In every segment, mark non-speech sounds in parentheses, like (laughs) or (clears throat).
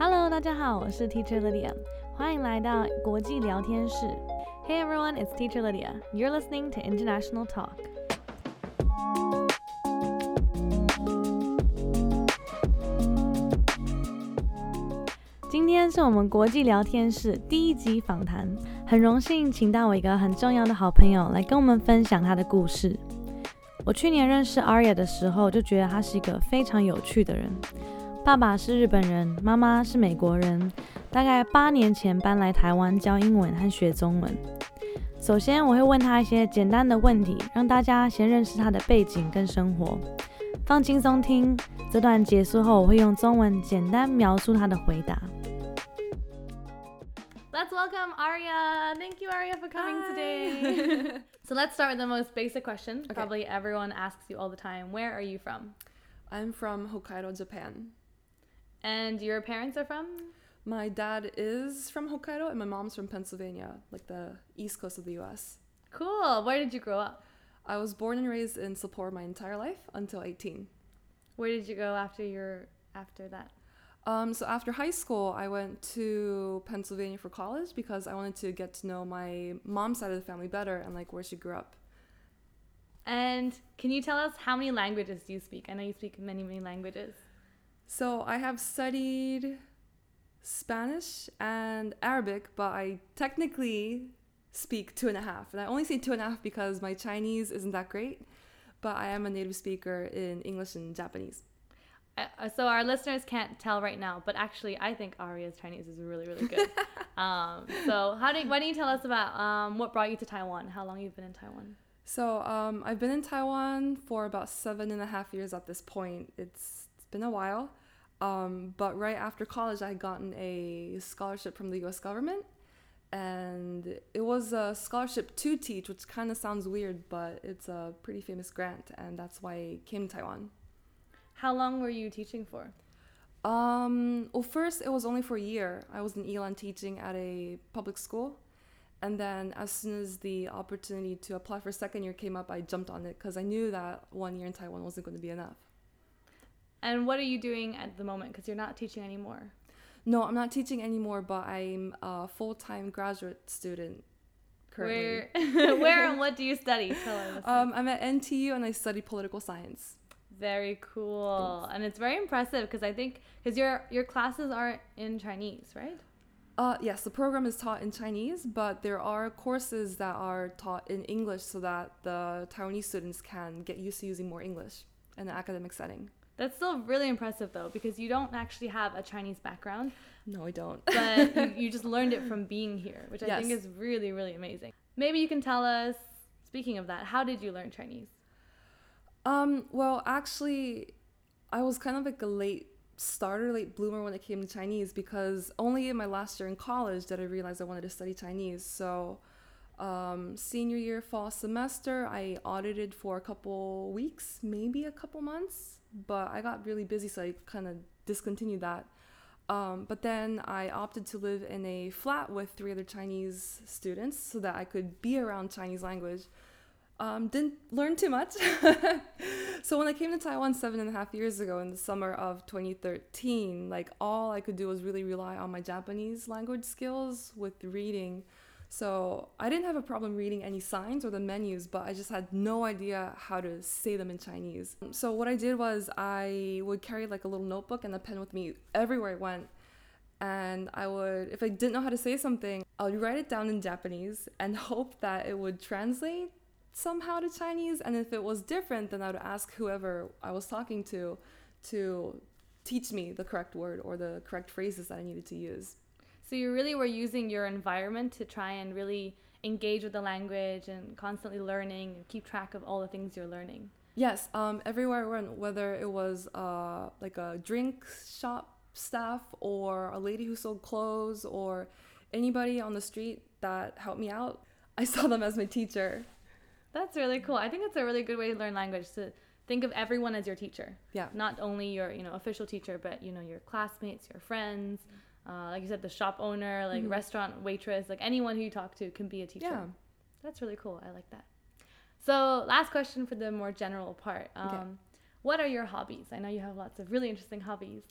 Hello，大家好，我是 Teacher Lydia，欢迎来到国际聊天室。Hey everyone, it's Teacher Lydia. You're listening to International Talk. 今天是我们国际聊天室第一集访谈，很荣幸请到我一个很重要的好朋友来跟我们分享他的故事。我去年认识 Aria 的时候，就觉得他是一个非常有趣的人。爸爸是日本人，妈妈是美国人，大概八年前搬来台湾教英文和学中文。首先，我会问他一些简单的问题，让大家先认识他的背景跟生活。放轻松听，这段结束后，我会用中文简单描述他的回答。Let's welcome Aria. Thank you, Aria, for coming Hi. today. (laughs) so let's start with the most basic question. Okay. Probably everyone asks you all the time. Where are you from? I'm from Hokkaido, Japan. And your parents are from? My dad is from Hokkaido and my mom's from Pennsylvania, like the east coast of the US. Cool. Where did you grow up? I was born and raised in Sapporo my entire life until 18. Where did you go after your after that? Um, so after high school, I went to Pennsylvania for college because I wanted to get to know my mom's side of the family better and like where she grew up. And can you tell us how many languages do you speak? I know you speak many, many languages. So I have studied Spanish and Arabic, but I technically speak two and a half. And I only say two and a half because my Chinese isn't that great, but I am a native speaker in English and Japanese. Uh, so our listeners can't tell right now, but actually, I think Aria's Chinese is really, really good. (laughs) um, so how do you, why don't you tell us about um, what brought you to Taiwan? How long you've been in Taiwan? So um, I've been in Taiwan for about seven and a half years at this point. It's, it's been a while. Um, but right after college, I had gotten a scholarship from the US government. And it was a scholarship to teach, which kind of sounds weird, but it's a pretty famous grant. And that's why I came to Taiwan. How long were you teaching for? Um, well, first, it was only for a year. I was in Ilan teaching at a public school. And then, as soon as the opportunity to apply for second year came up, I jumped on it because I knew that one year in Taiwan wasn't going to be enough. And what are you doing at the moment? Because you're not teaching anymore. No, I'm not teaching anymore, but I'm a full time graduate student currently. Where, (laughs) (laughs) where and what do you study? Tell. Um, I'm at NTU and I study political science. very cool, and it's very impressive because I think because your your classes are in Chinese, right? Uh, yes, the program is taught in Chinese, but there are courses that are taught in English so that the Taiwanese students can get used to using more English in an academic setting. That's still really impressive though, because you don't actually have a Chinese background, No, I don't. but (laughs) you, you just learned it from being here, which I think is really, really amazing. Maybe you can tell us, speaking of that, how did you learn Chinese? Um, well, actually, I was kind of like a late starter, late bloomer when it came to Chinese because only in my last year in college did I realize I wanted to study Chinese. So, um, senior year fall semester, I audited for a couple weeks, maybe a couple months, but I got really busy, so I kind of discontinued that. Um, but then I opted to live in a flat with three other Chinese students so that I could be around Chinese language. Um, didn't learn too much. (laughs) so when I came to Taiwan seven and a half years ago in the summer of 2013, like all I could do was really rely on my Japanese language skills with reading. So I didn't have a problem reading any signs or the menus, but I just had no idea how to say them in Chinese. So what I did was I would carry like a little notebook and a pen with me everywhere I went. And I would, if I didn't know how to say something, I would write it down in Japanese and (laughs) hope that it would translate somehow to Chinese. And if it was different, then I would ask whoever I was talking to to teach me the correct word or the correct phrases that I needed to use. So you really were using your environment to try and really engage with the language and constantly learning and keep track of all the things you're learning. Yes, um, everywhere I went, whether it was uh, like a drink shop staff or a lady who sold clothes or anybody on the street that helped me out, I saw them as my teacher. That's really cool. I think it's a really good way to learn language to think of everyone as your teacher. Yeah. Not only your, you know, official teacher, but you know, your classmates, your friends, uh, like you said, the shop owner, like Mhm. restaurant waitress, like anyone who you talk to can be a teacher. Yeah. That's really cool. I like that. So, last question for the more general part. Um, Okay. What are your hobbies? I know you have lots of really interesting hobbies.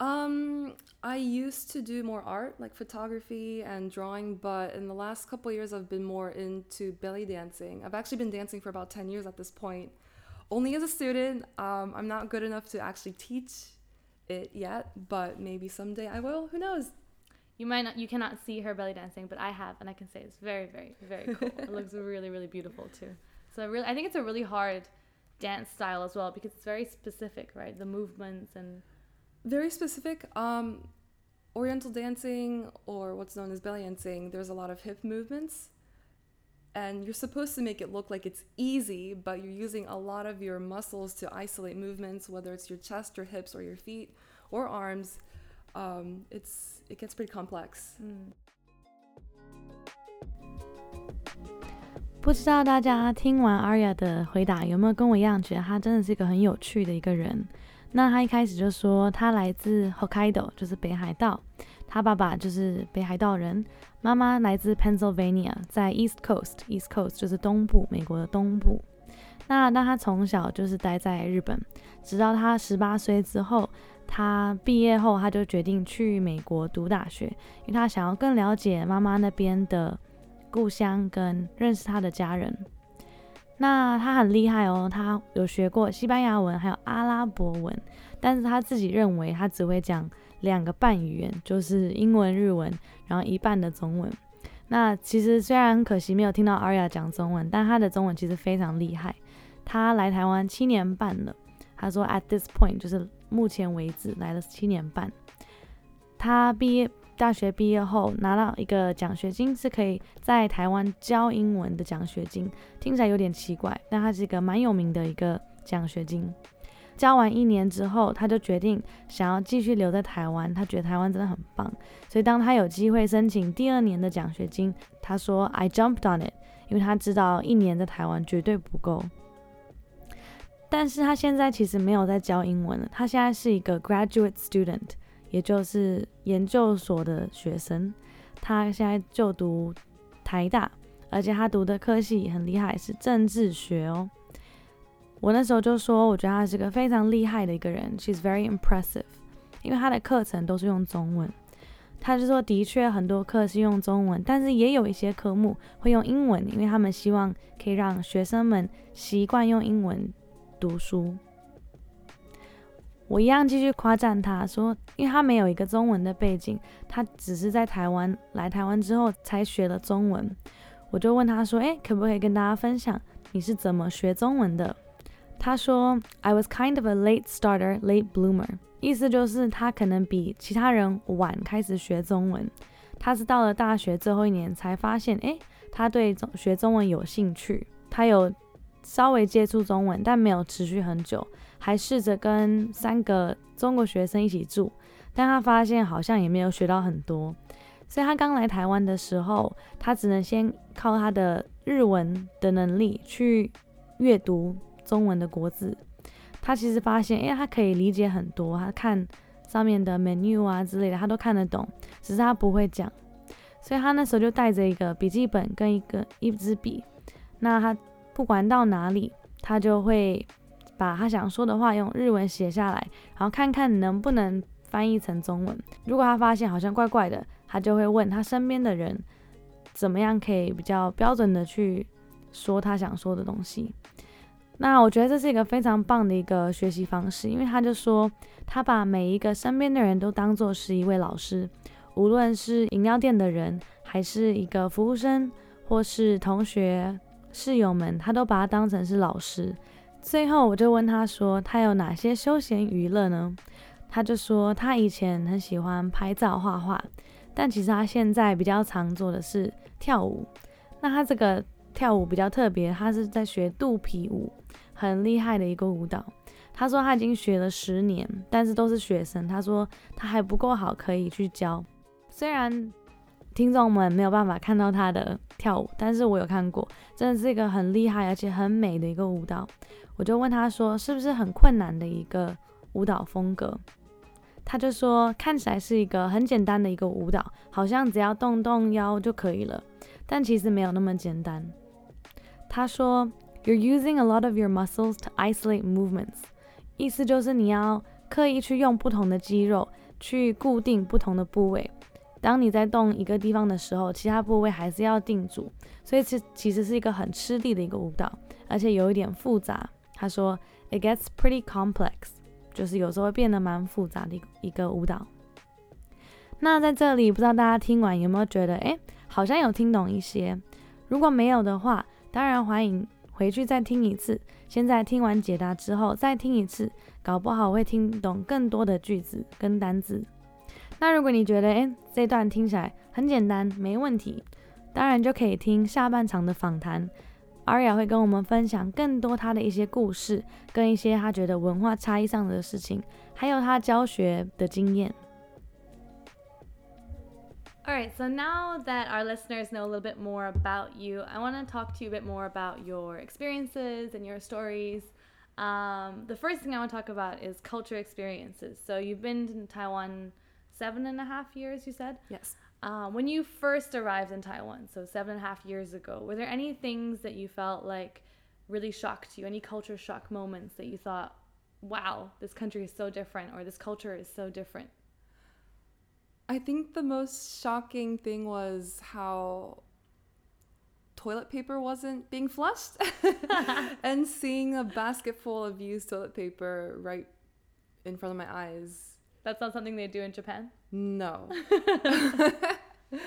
Um, I used to do more art, like photography and drawing, but in the last couple years, I've been more into belly dancing. I've actually been dancing for about 10 years at this point. Only as a student, um, I'm not good enough to actually teach it yet, but maybe someday I will. Who knows? You might not, you cannot see her belly dancing, but I have, and I can say it's very, very, very cool. (laughs) it looks really, really beautiful too. So really, I think it's a really hard dance style as well because it's very specific, right? The movements and very specific. Um, Oriental dancing, or what's known as belly dancing, there's a lot of hip movements And you're supposed to make it look like it's easy, but you're using a lot of your muscles to isolate movements, whether it's your chest, your hips, or your feet, or arms. Um, it's it gets pretty complex. 嗯，不知道大家听完 Arya 的回答有没有跟我一样，觉得他真的是一个很有趣的一个人。那他一开始就说他来自 Hokkaido，就是北海道， 他爸爸就是北海道人，妈妈来自 Pennsylvania，在 East Coast，East Coast 就是东部，美国的东部。那那他从小就是待在日本，直到他十八岁之后，他毕业后他就决定去美国读大学，因为他想要更了解妈妈那边的故乡，跟认识他的家人。那他很厉害哦，他有学过西班牙文，还有阿拉伯文，但是他自己认为他只会讲两个半语言，就是英文、日文，然后一半的中文。那其实虽然很可惜没有听到 Aria 讲中文，但他的中文其实非常厉害。他来台湾七年半了，他说 at this point 就是目前为止来了七年半。他毕业。大学毕业后拿到一个奖学金，是可以在台湾教英文的奖学金，听起来有点奇怪，但它是一个蛮有名的一个奖学金。教完一年之后，他就决定想要继续留在台湾，他觉得台湾真的很棒，所以当他有机会申请第二年的奖学金，他说 I jumped on it，因为他知道一年在台湾绝对不够。但是他现在其实没有在教英文了，他现在是一个 graduate student。也就是研究所的学生，他现在就读台大，而且他读的科系很厉害，是政治学哦。我那时候就说，我觉得他是个非常厉害的一个人，She's very impressive，因为他的课程都是用中文。他就说，的确很多课是用中文，但是也有一些科目会用英文，因为他们希望可以让学生们习惯用英文读书。我一样继续夸赞他说，因为他没有一个中文的背景，他只是在台湾来台湾之后才学了中文。我就问他说，诶，可不可以跟大家分享你是怎么学中文的？他说，I was kind of a late starter, late bloomer，意思就是他可能比其他人晚开始学中文。他是到了大学最后一年才发现，诶，他对中学中文有兴趣。他有稍微接触中文，但没有持续很久。还试着跟三个中国学生一起住，但他发现好像也没有学到很多，所以他刚来台湾的时候，他只能先靠他的日文的能力去阅读中文的国字。他其实发现，哎，他可以理解很多，他看上面的 menu 啊之类的，他都看得懂，只是他不会讲。所以他那时候就带着一个笔记本跟一个一支笔，那他不管到哪里，他就会。把他想说的话用日文写下来，然后看看能不能翻译成中文。如果他发现好像怪怪的，他就会问他身边的人，怎么样可以比较标准的去说他想说的东西。那我觉得这是一个非常棒的一个学习方式，因为他就说他把每一个身边的人都当做是一位老师，无论是饮料店的人，还是一个服务生，或是同学室友们，他都把他当成是老师。最后，我就问他说：“他有哪些休闲娱乐呢？”他就说：“他以前很喜欢拍照、画画，但其实他现在比较常做的是跳舞。那他这个跳舞比较特别，他是在学肚皮舞，很厉害的一个舞蹈。他说他已经学了十年，但是都是学生。他说他还不够好，可以去教。虽然听众们没有办法看到他的跳舞，但是我有看过，真的是一个很厉害而且很美的一个舞蹈。”我就问他说：“是不是很困难的一个舞蹈风格？”他就说：“看起来是一个很简单的一个舞蹈，好像只要动动腰就可以了，但其实没有那么简单。”他说：“You're using a lot of your muscles to isolate movements。”意思就是你要刻意去用不同的肌肉，去固定不同的部位。当你在动一个地方的时候，其他部位还是要定住，所以其其实是一个很吃力的一个舞蹈，而且有一点复杂。他说，It gets pretty complex，就是有时候会变得蛮复杂的一个舞蹈。那在这里，不知道大家听完有没有觉得，哎，好像有听懂一些？如果没有的话，当然欢迎回去再听一次。现在听完解答之后再听一次，搞不好会听懂更多的句子跟单字。那如果你觉得，诶这段听起来很简单，没问题，当然就可以听下半场的访谈。阿雅会跟我们分享更多他的一些故事，跟一些他觉得文化差异上的事情，还有他教学的经验。All right, so now that our listeners know a little bit more about you, I want to talk to you a bit more about your experiences and your stories. Um, the first thing I want to talk about is culture experiences. So you've been in Taiwan seven and a half years, you said? Yes. Um, when you first arrived in Taiwan, so seven and a half years ago, were there any things that you felt like really shocked you? Any culture shock moments that you thought, wow, this country is so different or this culture is so different? I think the most shocking thing was how toilet paper wasn't being flushed (laughs) and seeing a basket full of used toilet paper right in front of my eyes that's not something they do in Japan? No. (laughs) and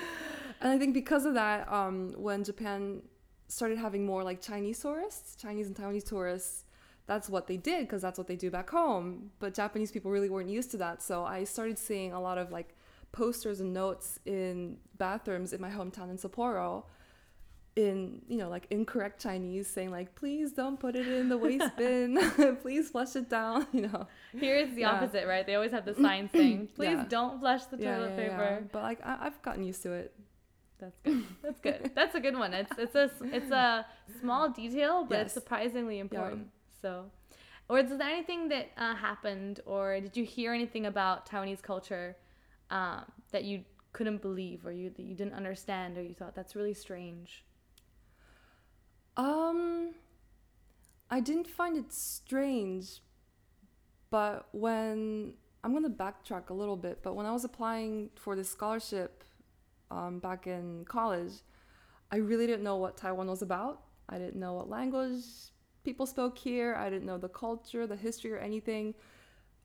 I think because of that, um, when Japan started having more like Chinese tourists, Chinese and Taiwanese tourists, that's what they did because that's what they do back home. But Japanese people really weren't used to that. So I started seeing a lot of like posters and notes in bathrooms in my hometown in Sapporo in you know like incorrect chinese saying like please don't put it in the waste (laughs) bin. (laughs) Please flush it down (laughs) you know. Here it's the yeah. opposite right? They always have the (clears throat) sign saying please yeah. don't flush the toilet yeah, paper. But like I- have gotten used to it. That's good. That's good. That's a good one. It's it's a it's a small detail but yes. it's surprisingly important. So or is there anything that uh, happened or did you hear anything about taiwanese culture um, that you couldn't believe or you that you didn't understand or you thought that's really strange um, I didn't find it strange, but when I'm gonna backtrack a little bit, but when I was applying for this scholarship um, back in college, I really didn't know what Taiwan was about. I didn't know what language people spoke here. I didn't know the culture, the history, or anything.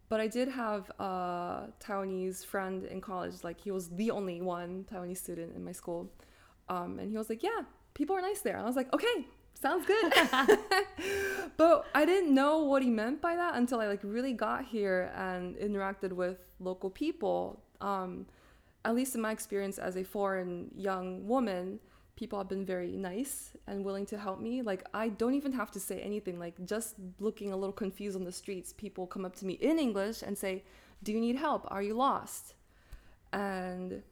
But I did have a Taiwanese friend in college. Like he was the only one Taiwanese student in my school, um, and he was like, "Yeah, people are nice there." And I was like, "Okay, sounds good. (laughs) (laughs) but I didn't know what he meant by that until I like really got here and interacted with local people. Um, at least in my experience as a foreign young woman, people have been very nice and willing to help me. Like I don't even have to say anything. Like just looking a little confused on the streets, people come up to me in English and say, "Do you need help? Are you lost?" And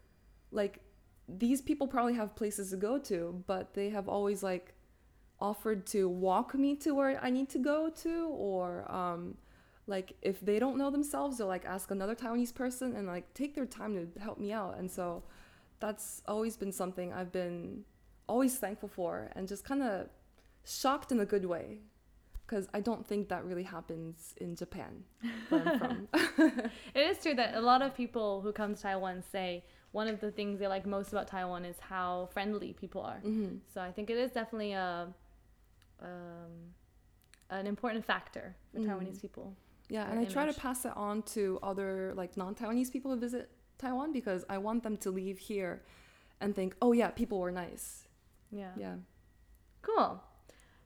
like these people probably have places to go to, but they have always like offered to walk me to where I need to go to, or um, like if they don't know themselves, they'll like ask another Taiwanese person and like take their time to help me out. And so that's always been something I've been always thankful for and just kind of shocked in a good way because I don't think that really happens in Japan, where I'm from. (laughs) it is true that a lot of people who come to Taiwan say one of the things they like most about Taiwan is how friendly people are. Mm-hmm. So I think it is definitely a um, an important factor for mm. Taiwanese people. Yeah, and I image. try to pass it on to other like non-Taiwanese people who visit Taiwan because I want them to leave here and think, "Oh yeah, people were nice." Yeah. Yeah. Cool.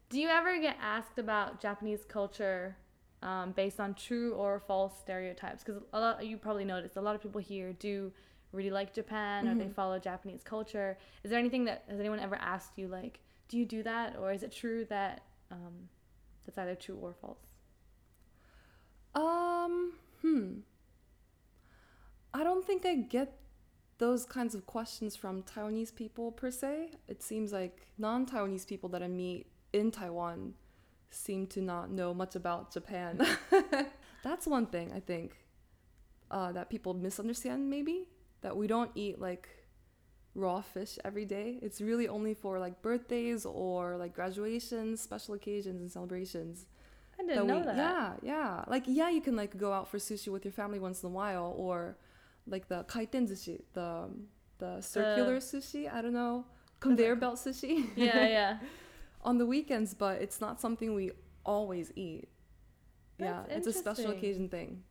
Do you ever get asked about Japanese culture um, based on true or false stereotypes? Because a lot you probably noticed a lot of people here do really like Japan mm-hmm. or they mm-hmm. follow Japanese culture. Is there anything that has anyone ever asked you like? do you do that or is it true that um, that's either true or false um hmm i don't think i get those kinds of questions from taiwanese people per se it seems like non-taiwanese people that i meet in taiwan seem to not know much about japan (laughs) that's one thing i think uh, that people misunderstand maybe that we don't eat like raw fish every day. It's really only for like birthdays or like graduations, special occasions, and celebrations. I didn't that know we, that. Yeah, yeah. Like yeah, you can like go out for sushi with your family once in a while, or like the kaiten sushi, the the circular sushi. I don't know, conveyor belt sushi. Yeah, yeah. (laughs) on the weekends, but it's not something we always eat. That's yeah, it's a special occasion thing.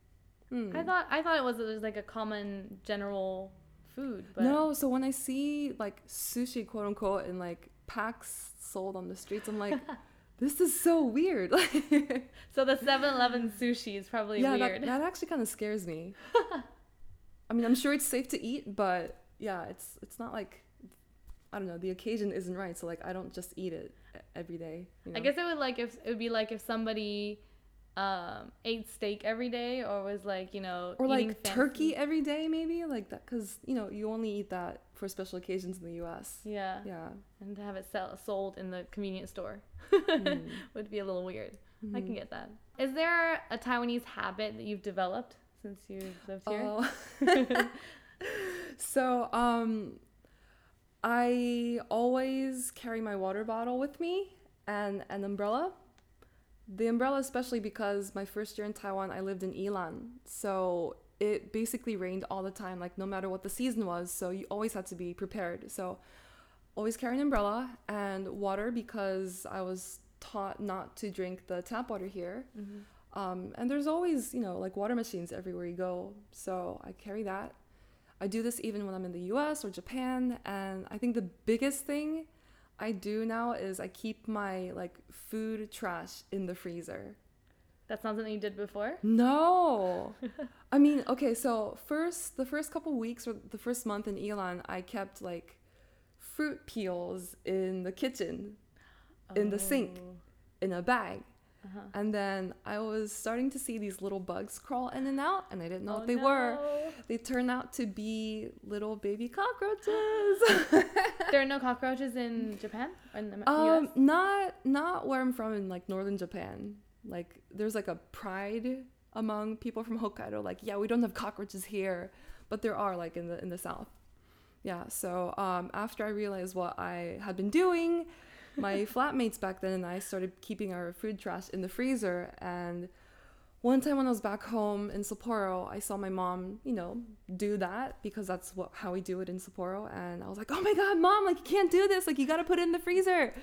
Hmm. I thought I thought it was it was like a common general food, but no, so when I see like sushi, quote unquote, in like packs sold on the streets, I'm like, (laughs) this is so weird. (laughs) So the 7-Eleven sushi is probably yeah, weird. that, that actually kind of scares me. I mean, I'm sure it's safe to eat, but yeah, it's it's not like I don't know. The occasion isn't right, so like I don't just eat it every day. you I guess it would like if it would be like if somebody um ate steak every day or was like, you know, or eating like fancy- turkey every day, maybe like that, because you know you only eat that for special occasions in the U.S. Yeah. Yeah. And to have it sell, sold in the convenience store Mm. (laughs) would be a little weird. I can Mhm. get that. Is there a Taiwanese habit that you've developed since you've lived here? Oh. (laughs) so um I always carry my water bottle with me and an umbrella. The umbrella especially because my first year in Taiwan I lived in Ilan. So it basically rained all the time like no matter what the season was, so you always had to be prepared. So always carry an umbrella and water because I was taught not to drink the tap water here. Mhm. Um, and there's always, you know, like water machines everywhere you go. So I carry that. I do this even when I'm in the US or Japan. And I think the biggest thing I do now is I keep my like food trash in the freezer. That's not something you did before? No. (laughs) I mean, okay, so first, the first couple weeks or the first month in Ilan, I kept like fruit peels in the kitchen In the sink. Oh. in a bag. Uh-huh. And then I was starting to see these little bugs crawl in and out, and I didn't know Oh, what they were. They turn out to be little baby cockroaches. (laughs) There are no cockroaches in (laughs) Japan or in the US? um, not not where I'm from in like northern Japan. Like there's like a pride among people from Hokkaido. Like yeah, we don't have cockroaches here, but there are like in the in the south. Yeah. So um, after I realized what I had been doing, my flatmates back then and I started keeping our food trash in the freezer. And one time when I was back home in Sapporo, I saw my mom, you know, do that because that's what how we do it in Sapporo. And I was like, oh my god, mom, like you can't do this. Like you gotta put it in the freezer.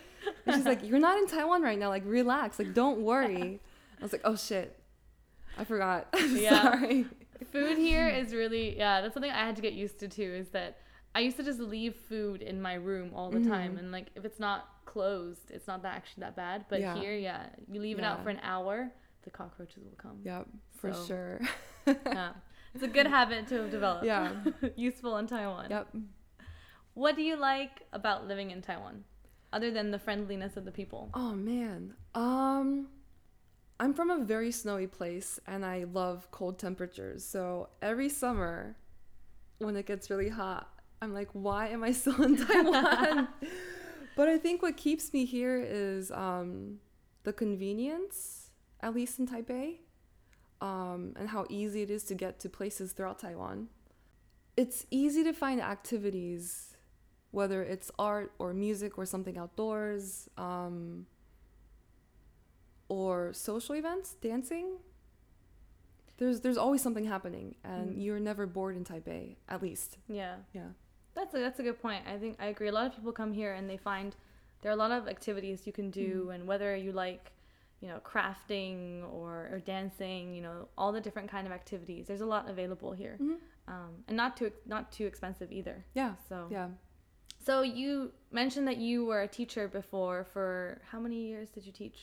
And she's like, you're not in Taiwan right now. Like relax. Like don't worry. I was like, oh shit, I forgot. (laughs) Yeah. Sorry. food here is really yeah that's something i had to get used to too is that i used to just leave food in my room all the time Mhm. and like if it's not closed it's not that actually that bad but Yeah. here yeah you leave it out for an hour the cockroaches will come Yep, for So- sure. (laughs) yeah it's a good habit to have developed Yeah. (laughs) useful in taiwan Yep. what do you like about living in taiwan other than the friendliness of the people Oh man. Um I'm from a very snowy place and I love cold temperatures. So every summer when it gets really hot, I'm like, why am I still in (laughs) Taiwan? But I think what keeps me here is um, the convenience, at least in Taipei, um, and how easy it is to get to places throughout Taiwan. It's easy to find activities, whether it's art or music or something outdoors. Um, or social events, dancing. There's there's always something happening, and Mm. you're never bored in Taipei. At least, yeah yeah. That's a, that's a good point. I think I agree. A lot of people come here and they find there are a lot of activities you can do, Mhm. and whether you like, you know, crafting or, or dancing, you know, all the different kind of activities. There's a lot available here, Mhm. um, and not too not too expensive either. Yeah, So yeah. So you mentioned that you were a teacher before. For how many years did you teach?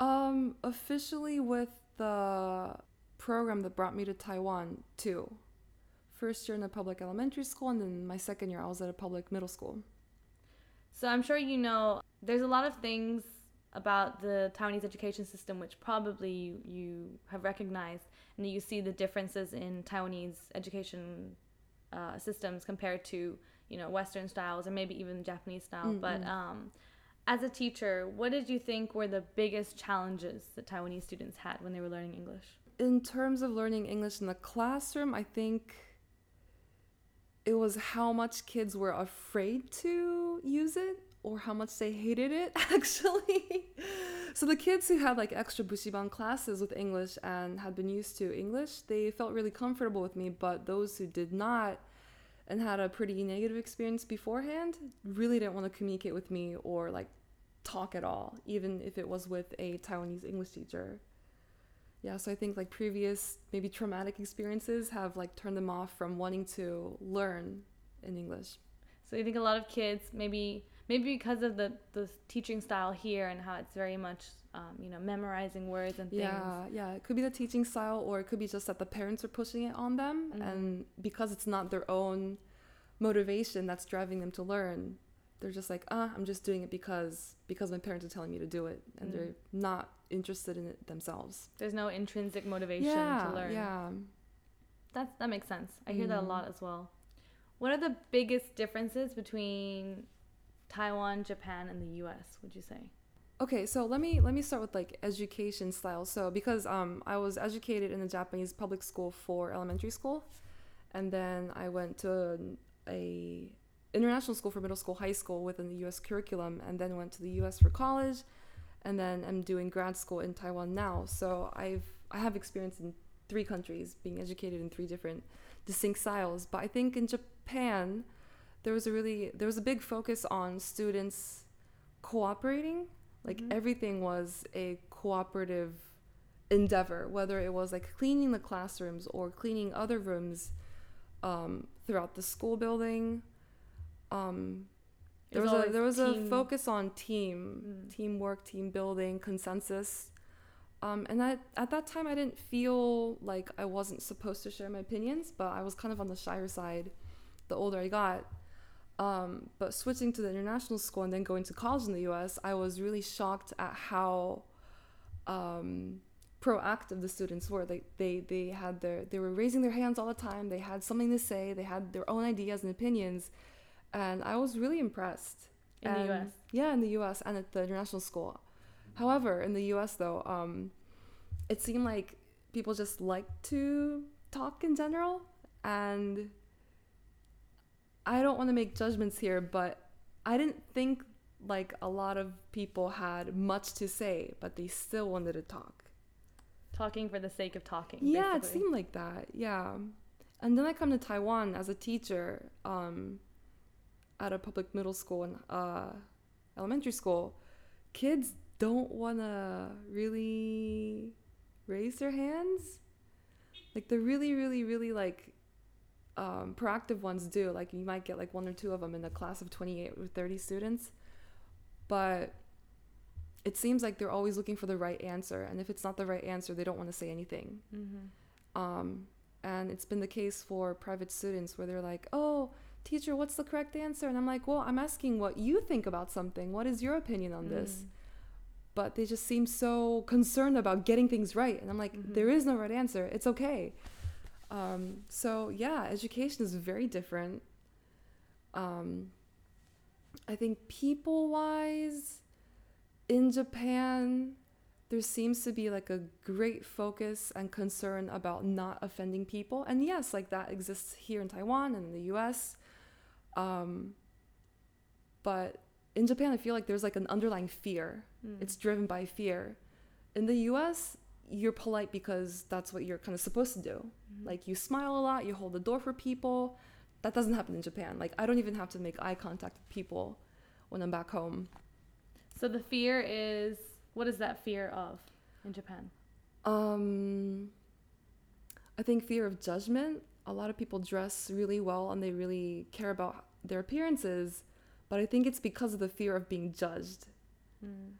Um, officially with the program that brought me to Taiwan too. First year in a public elementary school, and then my second year I was at a public middle school. So I'm sure you know there's a lot of things about the Taiwanese education system which probably you, you have recognized and you see the differences in Taiwanese education uh, systems compared to you know Western styles or maybe even Japanese style. But Mm-mm. um, as a teacher, what did you think were the biggest challenges that Taiwanese students had when they were learning English? in terms of learning English in the classroom, I think it was how much kids were afraid to use it or how much they hated it (laughs) actually. so the kids who had like extra bushiban classes with English and had been used to English, they felt really comfortable with me, but those who did not and had a pretty negative experience beforehand really didn't want to communicate with me or like talk at all, even if it was with a Taiwanese English teacher. Yeah, so I think like previous maybe traumatic experiences have like turned them off from wanting to learn in English. So you think a lot of kids maybe maybe because of the the teaching style here and how it's very much um, you know memorizing words and things. Yeah, yeah. It could be the teaching style, or it could be just that the parents are pushing it on them, Mhm. and because it's not their own motivation that's driving them to learn, they're just like, ah, I'm just doing it because because my parents are telling me to do it, and Mm. they're not interested in it themselves. There's no intrinsic motivation yeah, to learn. yeah. That's that makes sense. I hear that a lot as well. What are the biggest differences between Taiwan, Japan, and the U.S. Would you say? Okay, so let me let me start with like education style. So because um I was educated in a Japanese public school for elementary school, and then I went to an, a international school for middle school, high school within the U.S. curriculum, and then went to the U.S. for college, and then I'm doing grad school in Taiwan now. So I've I have experience in three countries, being educated in three different distinct styles. But I think in Japan, there was a really there was a big focus on students cooperating like Mhm. everything was a cooperative endeavor whether it was like cleaning the classrooms or cleaning other rooms um, throughout the school building um, there was, a there was a focus on team Mm. teamwork team building consensus. Um, and I, at that time i didn't feel like i wasn't supposed to share my opinions but i was kind of on the shyer side the older i got. Um, but switching to the international school and then going to college in the us i was really shocked at how um, proactive the students were. They, they they had their they were raising their hands all the time. They had something to say. They had their own ideas and opinions and i was really impressed in the U.S. yeah, in the U.S. and at the international school. However, in the U.S. though, um, it seemed like people just like to talk in general, and I don't want to make judgments here, but I didn't think like a lot of people had much to say, but they still wanted to talk. Talking for the sake of talking. Yeah, it seemed like that. Yeah. And then I come to Taiwan as a teacher um, at a public middle school and uh, elementary school. Kids don't want to really raise their hands. Like the really, really, really like um, proactive ones do. Like you might get like one or two of them in a class of 28 or 30 students. But it seems like they're always looking for the right answer. And if it's not the right answer, they don't want to say anything. Mhm. Um, and it's been the case for private students where they're like, oh, teacher, what's the correct answer? And I'm like, well, I'm asking what you think about something. What is your opinion on this? Mm. But they just seem so concerned about getting things right. And I'm like, Mhm. there is no right answer. It's okay. Um, so, yeah, education is very different. Um, I think people wise, in Japan, there seems to be like a great focus and concern about not offending people. And yes, like that exists here in Taiwan and in the US. Um, but in Japan, I feel like there's like an underlying fear. Mm. It's driven by fear. In the US, you're polite because that's what you're kind of supposed to do. Mhm. Like you smile a lot, you hold the door for people. That doesn't happen in Japan. Like I don't even have to make eye contact with people when I'm back home. So the fear is what is that fear of in Japan? Um, I think fear of judgment. A lot of people dress really well and they really care about their appearances, but I think it's because of the fear of being judged. Mm.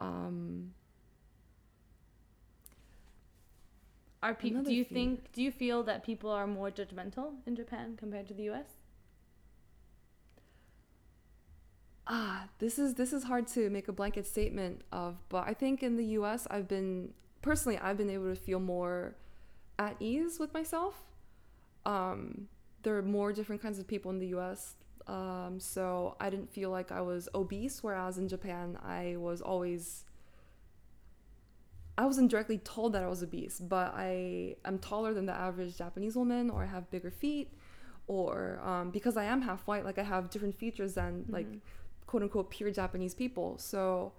Um, Are people? Do you fear. think? Do you feel that people are more judgmental in Japan compared to the U.S.? ah, this is this is hard to make a blanket statement of, but I think in the U.S. I've been personally I've been able to feel more at ease with myself. Um, there are more different kinds of people in the U.S. Um, so I didn't feel like I was obese, whereas in Japan I was always. I wasn't directly told that I was obese, but I am taller than the average Japanese woman, or I have bigger feet, or um, because I am half white, like I have different features than like Mhm. quote unquote pure Japanese people. So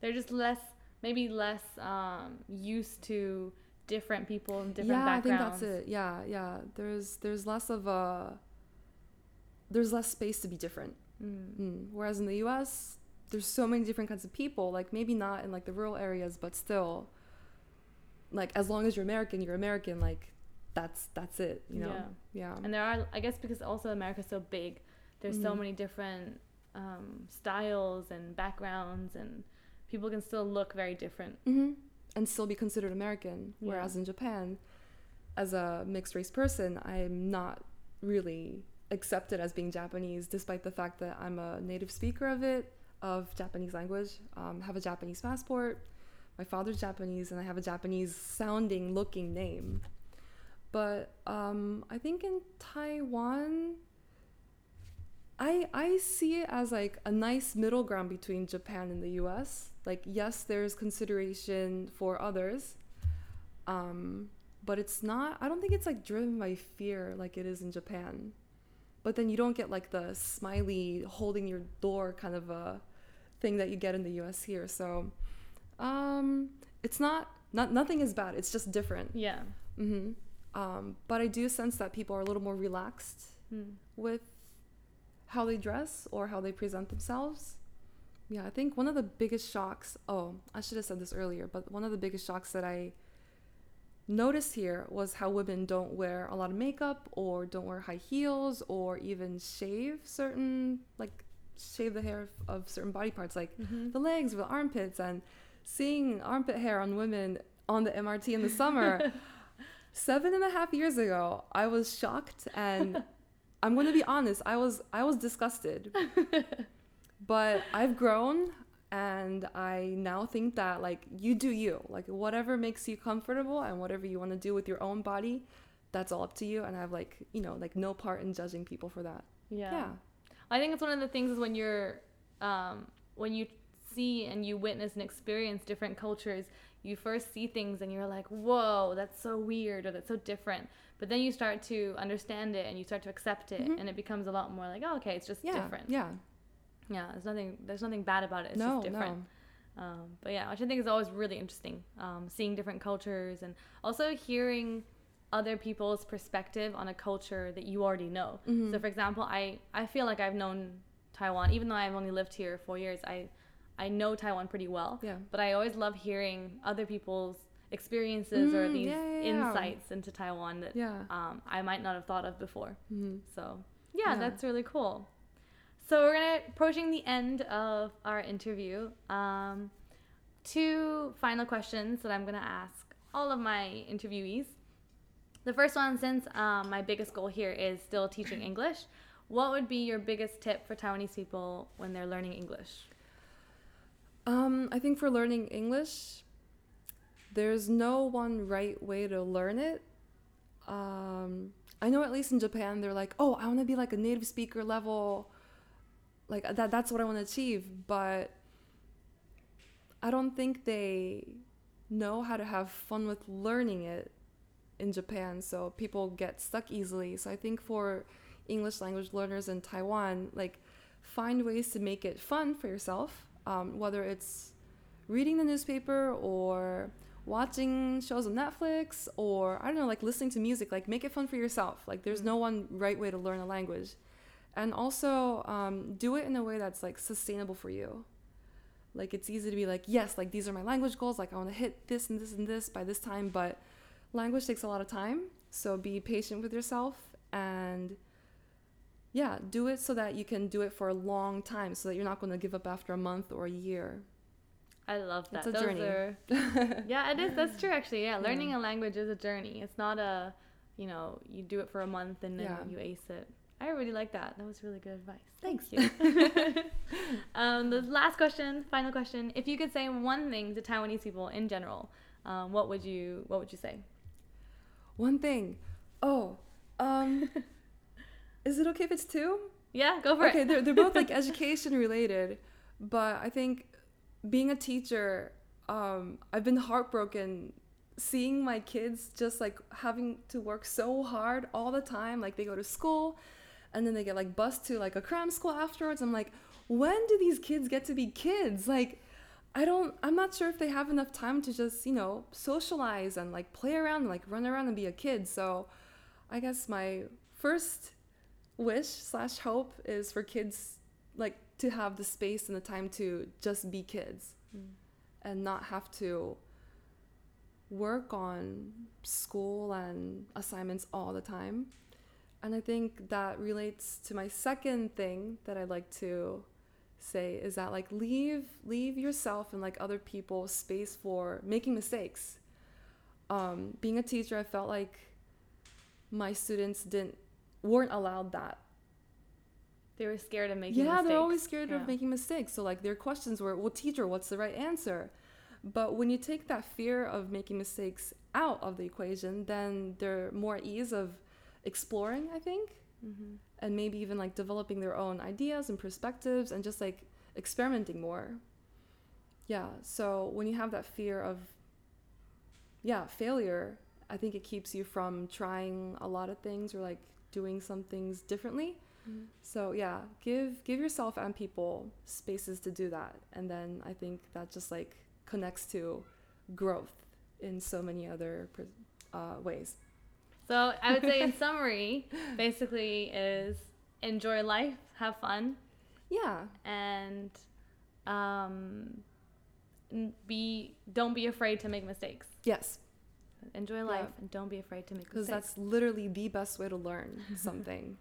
they're just less, maybe less um, used to different people and different yeah, backgrounds. I think that's it. Yeah, yeah. There's there's less of a there's less space to be different. Mm. Mm. Whereas in the U.S., there's so many different kinds of people. Like maybe not in like the rural areas, but still, like as long as you're American, you're American. Like that's that's it. You know. Yeah. Yeah. And there are, I guess, because also America's so big, there's so Mhm. many different um, styles and backgrounds, and people can still look very different. hmm And still be considered American. Yeah. Whereas in Japan, as a mixed race person, I'm not really accepted as being Japanese, despite the fact that I'm a native speaker of it, of Japanese language, um, have a Japanese passport. My father's Japanese, and I have a Japanese sounding, looking name. But um, I think in Taiwan, I I see it as like a nice middle ground between Japan and the U.S. Like yes, there's consideration for others, um, but it's not. I don't think it's like driven by fear like it is in Japan. But then you don't get like the smiley holding your door kind of a thing that you get in the U.S. here. So um, it's not not nothing is bad. It's just different. Yeah. hmm Um, but I do sense that people are a little more relaxed Mm. with how they dress or how they present themselves. Yeah, I think one of the biggest shocks, oh, I should have said this earlier, but one of the biggest shocks that I noticed here was how women don't wear a lot of makeup or don't wear high heels or even shave certain, like, shave the hair of, of certain body parts, like Mhm. the legs or the armpits. And seeing armpit hair on women on the MRT in the summer, (laughs) seven and a half years ago, I was shocked and (laughs) I'm going to be honest, I was I was disgusted. (laughs) but I've grown and I now think that like you do you. Like whatever makes you comfortable and whatever you want to do with your own body, that's all up to you and I have like, you know, like no part in judging people for that. Yeah. Yeah. I think it's one of the things is when you're um, when you see and you witness and experience different cultures, you first see things and you're like, "Whoa, that's so weird" or "That's so different." But then you start to understand it and you start to accept it, Mhm. and it becomes a lot more like, "Oh, okay, it's just Yeah. different." Yeah. Yeah, there's nothing there's nothing bad about it. It's no, just different. no. Um, but yeah, which I think is always really interesting, um, seeing different cultures and also hearing other people's perspective on a culture that you already know. Mhm. So, for example, I, I feel like I've known Taiwan, even though I've only lived here four years, I, I know Taiwan pretty well. Yeah. But I always love hearing other people's experiences or Mm, these yeah, yeah, yeah. insights into Taiwan that Yeah. um, I might not have thought of before. Mhm. So Yeah. that's really cool. So we're gonna approaching the end of our interview. Um, two final questions that I'm gonna ask all of my interviewees. The first one, since um, my biggest goal here is still teaching (clears throat) English, what would be your biggest tip for Taiwanese people when they're learning English? Um, I think for learning English, there's no one right way to learn it. Um, I know at least in Japan, they're like, oh, I want to be like a native speaker level. Like that, that's what I want to achieve. But I don't think they know how to have fun with learning it in Japan. So people get stuck easily. So I think for English language learners in Taiwan, like find ways to make it fun for yourself, um, whether it's reading the newspaper or watching shows on Netflix or I don't know, like listening to music. Like make it fun for yourself. Like there's Mm. no one right way to learn a language, and also um, do it in a way that's like sustainable for you. Like it's easy to be like, yes, like these are my language goals. Like I want to hit this and this and this by this time, but language takes a lot of time. So be patient with yourself and yeah, do it so that you can do it for a long time so that you're not going to give up after a month or a year. I love that. It's a Those journey. are (laughs) yeah, it is. That's true, actually. Yeah, Yeah. learning a language is a journey. It's not a, you know, you do it for a month and then Yeah. you ace it. I really like that. That was really good advice. Thanks. Thank you. (laughs) (laughs) um, the last question, final question. If you could say one thing to Taiwanese people in general, um, what would you What would you say? One thing. Oh, um, (laughs) is it okay if it's two? Yeah, go for okay, it. they're, they're both like education related, but I think being a teacher, um, I've been heartbroken seeing my kids just like having to work so hard all the time. Like they go to school and then they get like bused to like a cram school afterwards. I'm like, when do these kids get to be kids? Like, I don't, I'm not sure if they have enough time to just, you know, socialize and like play around, and, like run around and be a kid. So I guess my first wish slash hope is for kids like to have the space and the time to just be kids Mm. and not have to work on school and assignments all the time. And I think that relates to my second thing that I'd like to say is that like leave leave yourself and like other people space for making mistakes. Um, being a teacher, I felt like my students didn't weren't allowed that They were scared of making mistakes. yeah, mistakes. they're always scared Yeah. of making mistakes. So like their questions were, "Well, teacher, what's the right answer?" But when you take that fear of making mistakes out of the equation, then they're more ease of exploring, I think, Mhm. and maybe even like developing their own ideas and perspectives and just like experimenting more. Yeah, so when you have that fear of yeah, failure, I think it keeps you from trying a lot of things or like doing some things differently. Mhm. So yeah, give give yourself and people spaces to do that, and then I think that just like connects to growth in so many other uh, ways. So I would say, in (laughs) summary, basically is enjoy life, have fun, Yeah, and um, be don't be afraid to make mistakes. yes, Enjoy life and don't be afraid to make mistakes. because that's literally the best way to learn (laughs) something.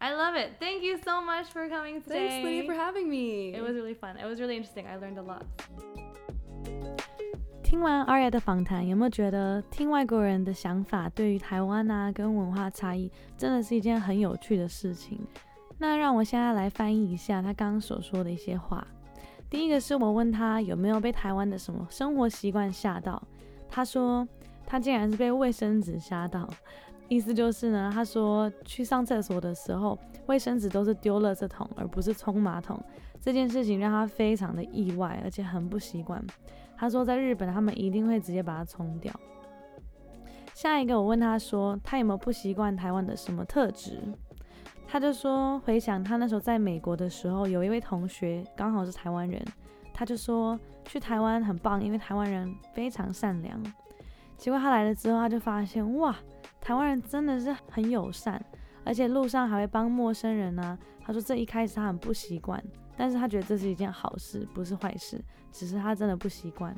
I love it. Thank you so much for coming today. Thanks, Lydia, for having me. It was really fun. It was really interesting. I learned a lot. 听完 Aria 的访谈，有没有觉得听外国人的想法对于台湾啊跟文化差异，真的是一件很有趣的事情？那让我现在来翻译一下他刚刚所说的一些话。第一个是我问他有没有被台湾的什么生活习惯吓到，他说他竟然是被卫生纸吓到，意思就是呢，他说去上厕所的时候，卫生纸都是丢垃圾桶，而不是冲马桶。这件事情让他非常的意外，而且很不习惯。他说在日本他们一定会直接把它冲掉。下一个我问他说他有没有不习惯台湾的什么特质，他就说回想他那时候在美国的时候，有一位同学刚好是台湾人，他就说去台湾很棒，因为台湾人非常善良。结果他来了之后，他就发现哇，台湾人真的是很友善，而且路上还会帮陌生人呢、他说这一开始他很不习惯，但是他觉得这是一件好事，不是坏事，只是他真的不习惯。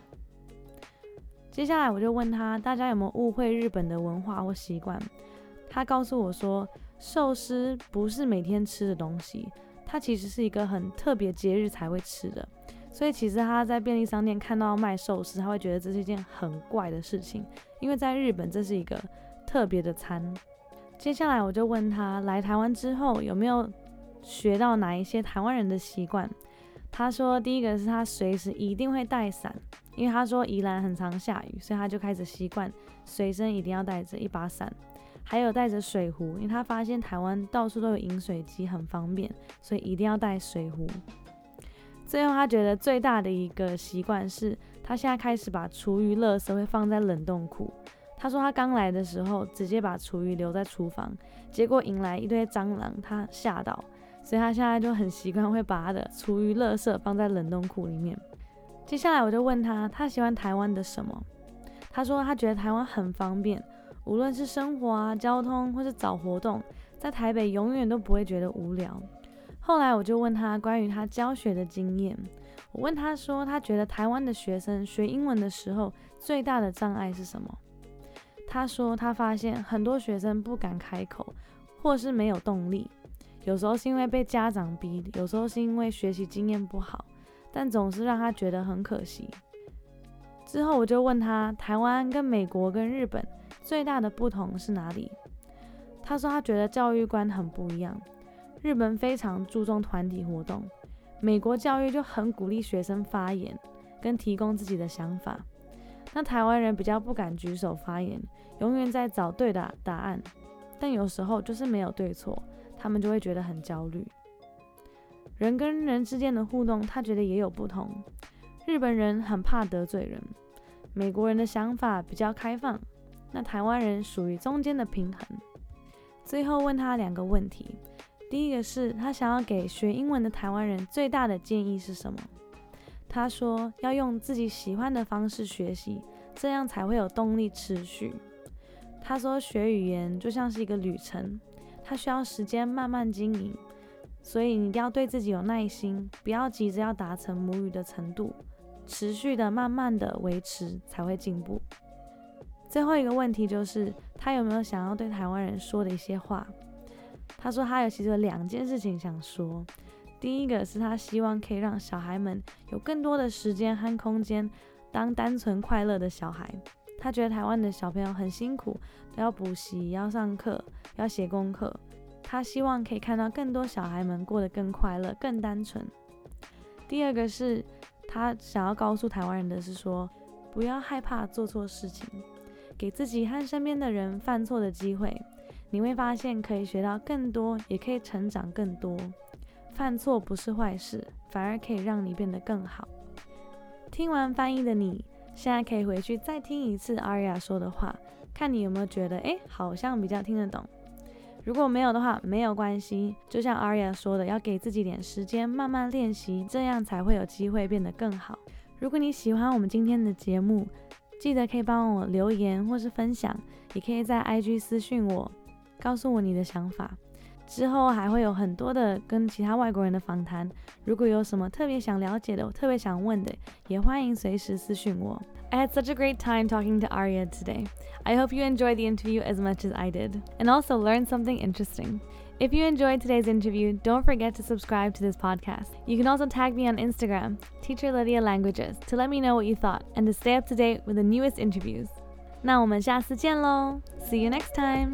接下来我就问他，大家有没有误会日本的文化或习惯？他告诉我说，寿司不是每天吃的东西，它其实是一个很特别节日才会吃的。所以其实他在便利商店看到卖寿司，他会觉得这是一件很怪的事情，因为在日本这是一个特别的餐。接下来我就问他，来台湾之后有没有学到哪一些台湾人的习惯？他说，第一个是他随时一定会带伞，因为他说宜兰很常下雨，所以他就开始习惯随身一定要带着一把伞，还有带着水壶，因为他发现台湾到处都有饮水机，很方便，所以一定要带水壶。最后，他觉得最大的一个习惯是，他现在开始把厨余垃圾会放在冷冻库。他说他刚来的时候直接把厨余留在厨房，结果引来一堆蟑螂，他吓到，所以他现在就很习惯会把他的厨余垃圾放在冷冻库里面。接下来我就问他，他喜欢台湾的什么？他说他觉得台湾很方便，无论是生活啊、交通或是找活动，在台北永远都不会觉得无聊。后来我就问他关于他教学的经验，我问他说他觉得台湾的学生学英文的时候最大的障碍是什么？他说他发现很多学生不敢开口，或是没有动力，有时候是因为被家长逼，有时候是因为学习经验不好，但总是让他觉得很可惜。之后我就问他，台湾跟美国跟日本最大的不同是哪里？他说他觉得教育观很不一样。日本非常注重团体活动，美国教育就很鼓励学生发言跟提供自己的想法。那台湾人比较不敢举手发言，永远在找对的答案，但有时候就是没有对错，他们就会觉得很焦虑。人跟人之间的互动，他觉得也有不同。日本人很怕得罪人，美国人的想法比较开放，那台湾人属于中间的平衡。最后问他两个问题，第一个是他想要给学英文的台湾人最大的建议是什么？他说要用自己喜欢的方式学习，这样才会有动力持续。他说学语言就像是一个旅程，它需要时间慢慢经营，所以你一定要对自己有耐心，不要急着要达成母语的程度，持续的慢慢的维持才会进步。最后一个问题就是他有没有想要对台湾人说的一些话？他说他有其实有两件事情想说，第一个是他希望可以让小孩们有更多的时间和空间当单纯快乐的小孩。他觉得台湾的小朋友很辛苦，要补习、要上课、要写功课。他希望可以看到更多小孩们过得更快乐、更单纯。第二个是他想要告诉台湾人的是说，不要害怕做错事情，给自己和身边的人犯错的机会。你会发现可以学到更多，也可以成长更多。犯错不是坏事，反而可以让你变得更好。听完翻译的你。现在可以回去再听一次 Aria 说的话，看你有没有觉得，哎，好像比较听得懂。如果没有的话，没有关系。就像 Aria 说的，要给自己点时间，慢慢练习，这样才会有机会变得更好。如果你喜欢我们今天的节目，记得可以帮我留言或是分享，也可以在 IG 私讯我，告诉我你的想法。之后还会有很多的跟其他外国人的访谈，如果有什么特别想了解的、特别想问的，也欢迎随时私讯我。I had such a great time talking to Arya today. I hope you enjoyed the interview as much as I did, and also learned something interesting. If you enjoyed today's interview, don't forget to subscribe to this podcast. You can also tag me on Instagram, Teacher Lydia Languages, to let me know what you thought and to stay up to date with the newest interviews. 那我们下次见喽！See you next time.